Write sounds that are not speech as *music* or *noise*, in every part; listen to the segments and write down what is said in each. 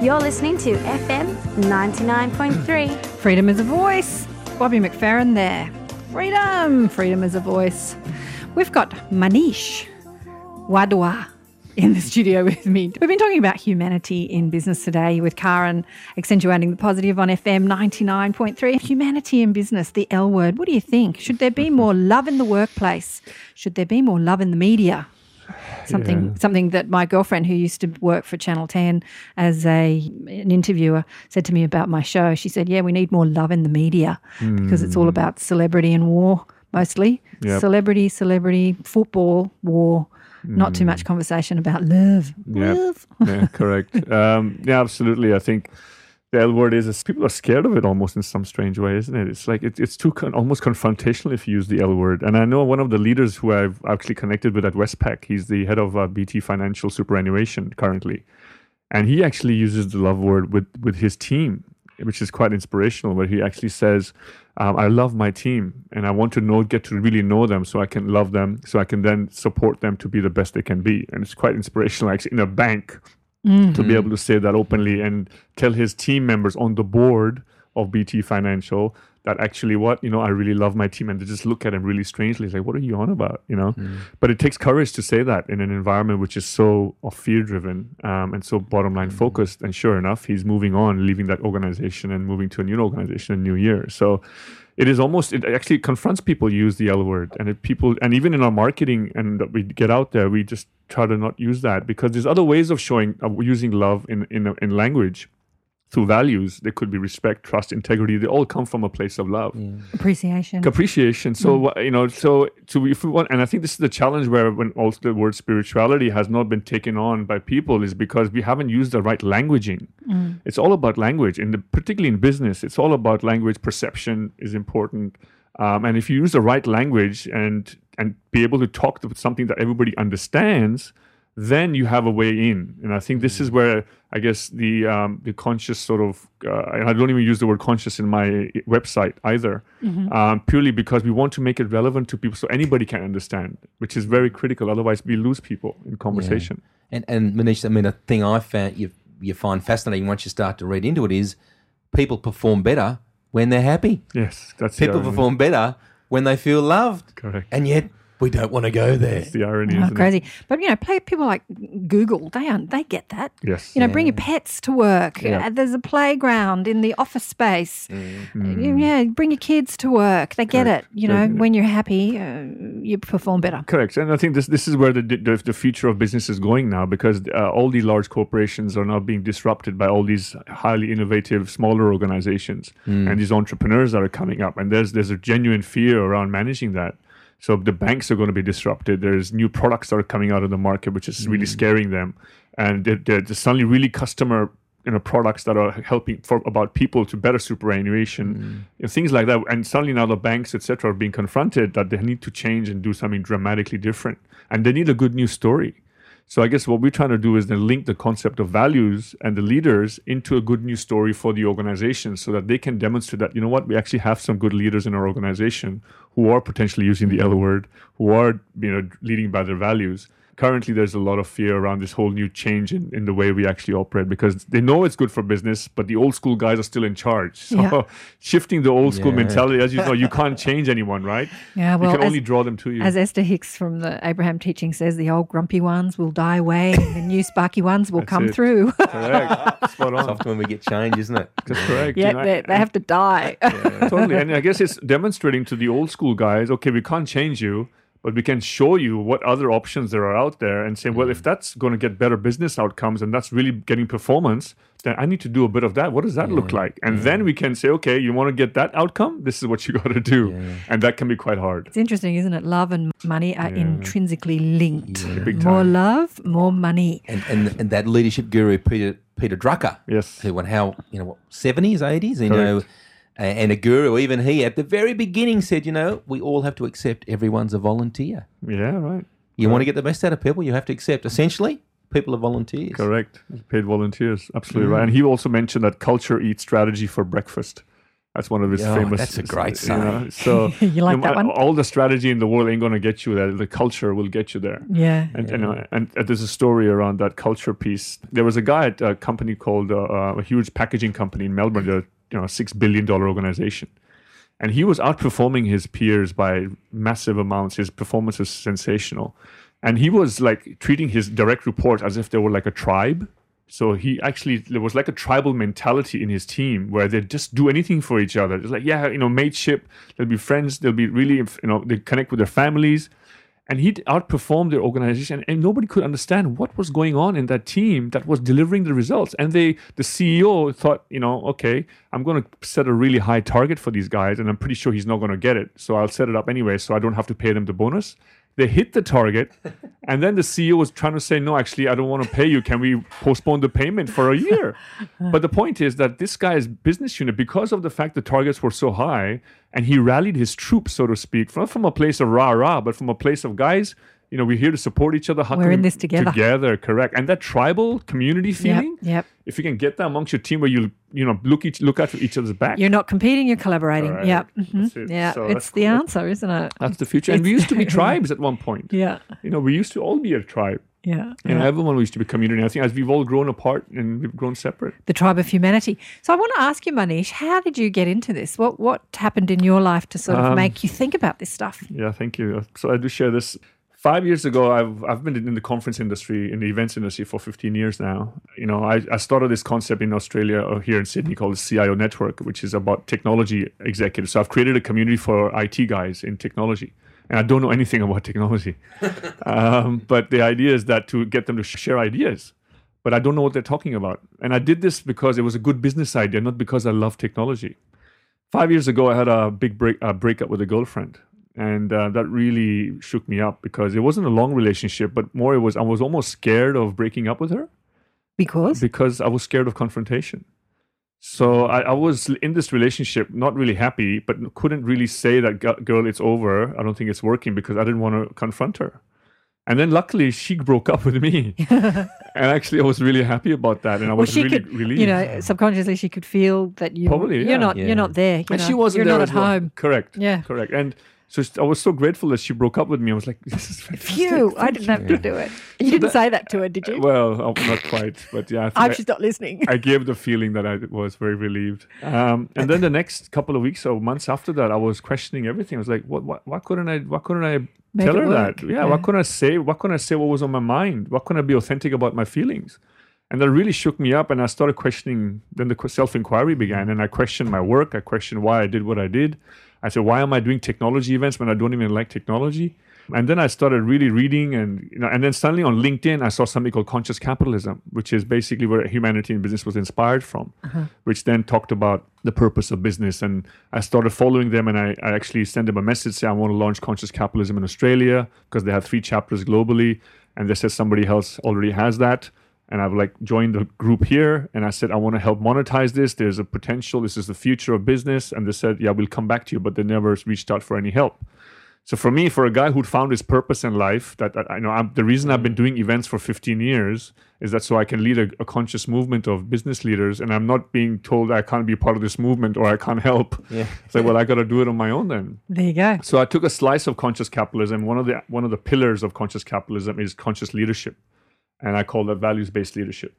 You're listening to FM 99.3. Freedom is a voice. Bobby McFerrin there. Freedom. Freedom is a voice. We've got Manish Wadhwa in the studio with me. We've been talking about humanity in business today with Karen accentuating the positive on FM 99.3. Humanity in business, the L word. What do you think? Should there be more love in the workplace? Should there be more love in the media? Something Yeah. something that my girlfriend who used to work for Channel 10 as a an interviewer said to me about my show. She said, "Yeah, we need more love in the media because it's all about celebrity and war mostly. Yep. Celebrity, celebrity, football, war. Not too much conversation about love. Yeah. Love. yeah, correct. *laughs* Um, yeah, absolutely. I think the L word is, is people are scared of it almost in some strange way, isn't it? It's like it, it's too con- almost confrontational if you use the L word. And I know one of the leaders who I've actually connected with at Westpac. He's the head of uh, BT Financial Superannuation currently, and he actually uses the love word with with his team, which is quite inspirational. Where he actually says. Um, I love my team, and I want to know, get to really know them, so I can love them, so I can then support them to be the best they can be. And it's quite inspirational. *laughs* Actually, in a bank, Mm-hmm. to be able to say that openly and tell his team members on the board of BT Financial that actually what you know I really love my team and they just look at him really strangely it's like what are you on about? You know? Mm. But it takes courage to say that in an environment which is so uh, fear driven um, and so bottom line mm. focused and sure enough he's moving on leaving that organization and moving to a new organization in new year. So it is almost it actually confronts people use the L word and it people and even in our marketing and we get out there we just try to not use that because there's other ways of showing of using love in in in language through values they could be respect trust integrity. They all come from a place of love. Appreciation. appreciation so wha- you know so to if we want and i think this is the challenge where when also the word spirituality has not been taken on by people is because we haven't used the right languaging. It's all about language. And particularly in business it's all about language. Perception is important. Um, and if you use the right language and and be able to talk to something that everybody understands then you have a way in. And i think this is where i guess the um, the conscious sort of uh, i don't even use the word conscious in my website either um, purely because we want to make it relevant to people so anybody can understand which is very critical. Otherwise we lose people in conversation. And and Manish, I mean, a thing I found you you find fascinating once you start to read into it is people perform better when they're happy. yes that's People perform better when they feel loved. Correct. And yet we don't want to go there. It's the irony Oh, isn't it? crazy. But you know, play, people like Google, they un- they get that. yes You know, bring your pets to work. Yeah. Uh, there's a playground in the office space. Mm. Yeah, bring your kids to work. They get Correct. it. You know, Correct. when you're happy, uh, you perform better. Correct, and I think this this is where the the, the future of business is going now because uh, all these large corporations are now being disrupted by all these highly innovative smaller organizations and these entrepreneurs that are coming up, and there's there's a genuine fear around managing that. So the banks are going to be disrupted. There's new products that are coming out of the market, which is really mm. scaring them, and they're, they're suddenly really customer you know products that are helping for about people to better superannuation mm. you know, things like that. And suddenly now the banks etc are being confronted that they need to change and do something dramatically different. And they need a good news story so i guess what we're trying to do is then link the concept of values and the leaders into a good news story for the organization so that they can demonstrate that you know what we actually have some good leaders in our organization who are potentially using the l word who are you know leading by their values currently there's a lot of fear around this whole new change in, in the way we actually operate because they know it's good for business, but the old school guys are still in charge. So Yeah. *laughs* shifting the old school Yeah. mentality, as you know, you can't change anyone, right? Yeah, well, you can as- only draw them to you. As Esther Hicks from the Abraham teaching says, the old grumpy ones will die away and the new sparky ones will That's come it. through. *laughs* correct. Spot It's on. often when we get change, isn't it? That's correct. yeah, you know, they, they have to die. totally. And I guess it's demonstrating to the old school guys, okay, we can't change you, but we can show you what other options there are out there and say, well, if mm. that's going to get better business outcomes and that's really getting performance, then I need to do a bit of that. What does that look like? And then we can say, okay, you want to get that outcome? This is what you *laughs* got to do. And that can be quite hard. It's interesting, isn't it? Love and money are intrinsically linked. big More love, more money. And, and and that leadership guru Peter Peter Drucker, Yes. who went how you know what seventies, eighties, you know, Correct. a- and a guru, even he at the very beginning said, you know, we all have to accept everyone's a volunteer. Yeah, right. You want to get the best out of people, you have to accept. Essentially, people are volunteers. Correct. Paid volunteers. Absolutely right. And he also mentioned that culture eats strategy for breakfast. That's one of his Oh, famous. that's a great you know. So *laughs* You like no that one? All the strategy in the world ain't going to get you there. The culture will get you there. Yeah. And, and, uh, and uh, there's a story around that culture piece. There was a guy at a company called uh, uh, a huge packaging company in Melbourne, they're, you know, a six billion dollar organization, and he was outperforming his peers by massive amounts. His performance was sensational, and he was like treating his direct reports as if they were like a tribe. So he actually there was like a tribal mentality in his team where they just do anything for each other. It's like yeah, you know, mateship. They'll be friends. They'll be really you know they connect with their families and he'd outperformed their organization and nobody could understand what was going on in that team that was delivering the results. And they the ceo thought you know okay i'm going to set a really high target for these guys and i'm pretty sure he's not going to get it. So i'll set it up anyway so i don't have to pay them the bonus they hit the target *laughs* and then the ceo was trying to say no actually i don't want to pay you. Can we postpone the payment for a year? *laughs* But the point is that this guy's business unit because of the fact the targets were so high and he rallied his troops so to speak not from a place of rah rah but from a place of guys you know we're here to support each other How We're in we- this together. together correct and that tribal community feeling Yep. if you can get that amongst your team where you you know look each look at each other's back You're not competing, you're collaborating. Right. Yeah. That's it. Yeah. So it's the cool. answer, isn't it? that's the future and we used to be *laughs* tribes at one point Yeah. you know we used to all be a tribe Yeah. you know yeah. everyone used to be community i think as we've all grown apart and we've grown separate The tribe of humanity. So I want to ask you, Manish, how did you get into this? What what happened in your life to sort of Um, make you think about this stuff? Yeah, thank you. So I do share this. Five years ago, I've I've been in the conference industry, in the events industry for 15 years now. You know, I, I started this concept in Australia or here in Sydney called the CIO Network, which is about technology executives. So I've created a community for IT guys in technology. And I don't know anything about technology. *laughs* um, but the idea is that to get them to share ideas. But I don't know what they're talking about. And I did this because it was a good business idea, not because I love technology five years ago, I had a big break a breakup with a girlfriend, and uh, that really shook me up because it wasn't a long relationship, but more it was I was almost scared of breaking up with her Because because I was scared of confrontation. So I, I was in this relationship, not really happy, but couldn't really say that girl, it's over. I don't think it's working because I didn't want to confront her. And then luckily she *laughs* broke up with me, *laughs* and actually I was really happy about that, and I well, was really could, relieved. you know, subconsciously she could feel that you Probably, you're not Yeah. you're not there. you and know, she wasn't you're there not at well. home. Correct. Yeah. Correct. And so I was so grateful that she broke up with me. I was like, this is fantastic. Phew, I didn't have to do it. You didn't say that to her, did you? Well, uh, not quite, but yeah. I, *laughs* hope she's not listening. I, gave the feeling that I was very relieved. Um, and then the next couple of weeks or months after that, I was questioning everything. I was like, what, what, why couldn't I, why couldn't I Make tell her work. that? Yeah, Why couldn't I say, why couldn't I say what was on my mind? Why couldn't I be authentic about my feelings? And that really shook me up. And I started questioning. Then the self inquiry began, and I questioned my work. I questioned why I did what I did. I said, why am I doing technology events when I don't even like technology? And then I started really reading, and you know, and then suddenly on LinkedIn, I saw something called conscious capitalism, which is basically where humanity and business was inspired from, uh-huh. which then talked about the purpose of business. And I started following them, and I, I actually sent them a message saying I want to launch conscious capitalism in Australia because they have three chapters globally, and they said somebody else already has that and I've like joined the group here and I said I want to help monetize this. There's a potential. This is the future of business. And they said, yeah, we'll come back to you, but they never reached out for any help. So for me, for a guy who'd found his purpose in life, that, that I know I'm, the reason I've been doing events for 15 years is that so I can lead a, a conscious movement of business leaders, and I'm not being told I can't be part of this movement or I can't help. Yeah. It's like, well, I got to do it on my own then. There you go. So I took a slice of conscious capitalism. One of the one of the pillars of conscious capitalism is conscious leadership, and I call that values based leadership,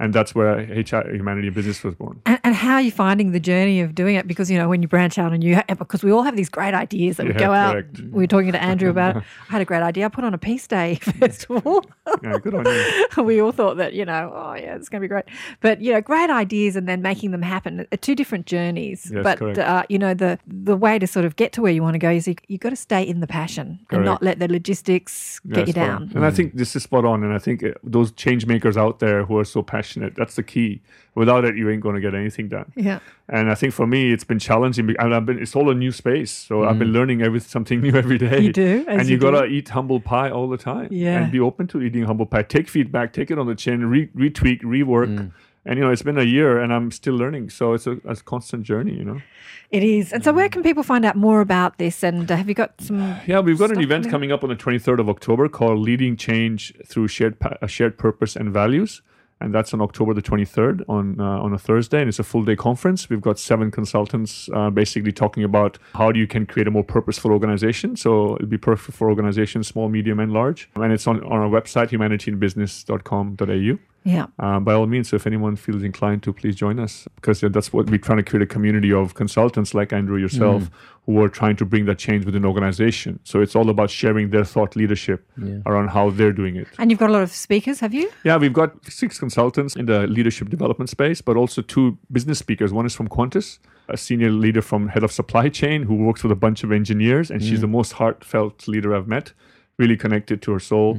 and that's where HR Humanity and Business was born. And, and how are you finding the journey of doing it? Because you know when you branch out and you ha- because we all have these great ideas that we Yeah, go out. We were talking to Andrew about. it. *laughs* I had a great idea. I put on a peace day *laughs* festival. Yeah, good on you. *laughs* we all thought that you know, oh yeah, it's going to be great. But you know, great ideas and then making them happen are two different journeys. Yes, but uh, you know, the the way to sort of get to where you want to go is you, you got to stay in the passion and not let the logistics Yeah, get you spot on. down. And I think this is spot on. And I think uh, those change makers out there who are so passionate, that's the key. Without it, you ain't going to get anything done. Yeah. And I think for me, it's been challenging. be- And I've been, it's all a new space. So I've been mm. learning every, something new *laughs* every day. You do, as and you you, got to eat humble pie all the time. Yeah. And be open to eating humble pie. Take feedback, take it on the chin, re- retweak, rework. Mm. And, you know, it's been a year and I'm still learning. So it's a, a constant journey, you know. It is. And so, where can people find out more about this? And uh, have you got some? Yeah, we've got an event coming coming up on the 23rd of October called Leading Change Through Shared, Pa- uh, Shared Purpose and Values. and that's on October the 23rd on uh, on a Thursday, and it's a full day conference. We've got seven consultants uh, basically talking about how you can create a more purposeful organization. So it'll be perfect for organizations, small, medium, and large. And it's on, on our website, humanityinbusiness.com.au. Yeah. Um, by all means, so if anyone feels inclined to, please join us because yeah, that's what we're trying to create a community of consultants like Andrew yourself who are trying to bring that change within an organization. So it's all about sharing their thought leadership around how they're doing it. And you've got a lot of speakers, have you? Yeah, we've got six consultants in the leadership development space, but also two business speakers. One is from Qantas, a senior leader from head of supply chain who works with a bunch of engineers, and she's the most heartfelt leader I've met. Really connected to her soul.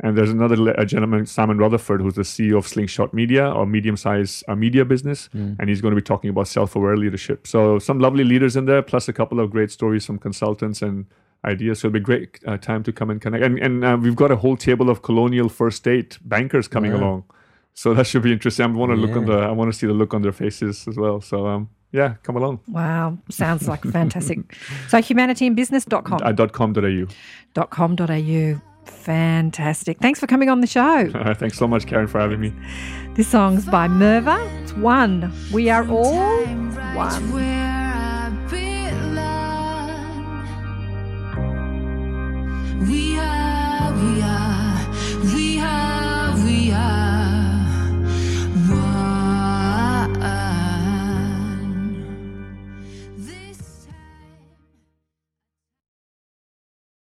And there's another a gentleman, Simon Rutherford, who's the CEO of Slingshot Media, or medium-sized uh, media business, and he's going to be talking about self-aware leadership. So some lovely leaders in there, plus a couple of great stories from consultants and ideas. So it'll be a great uh, time to come and connect. And, and uh, we've got a whole table of colonial first state bankers coming along. So that should be interesting. I want to look on the. I want to see the look on their faces as well. So um, yeah, come along. Wow. Sounds like fantastic. So humanityinbusiness.com. Uh, .com.au. .com.au. Fantastic. Thanks for coming on the show. *laughs* Uh, thanks so much, Karen, for having me. This song's by Merva. It's one. We are all one. Where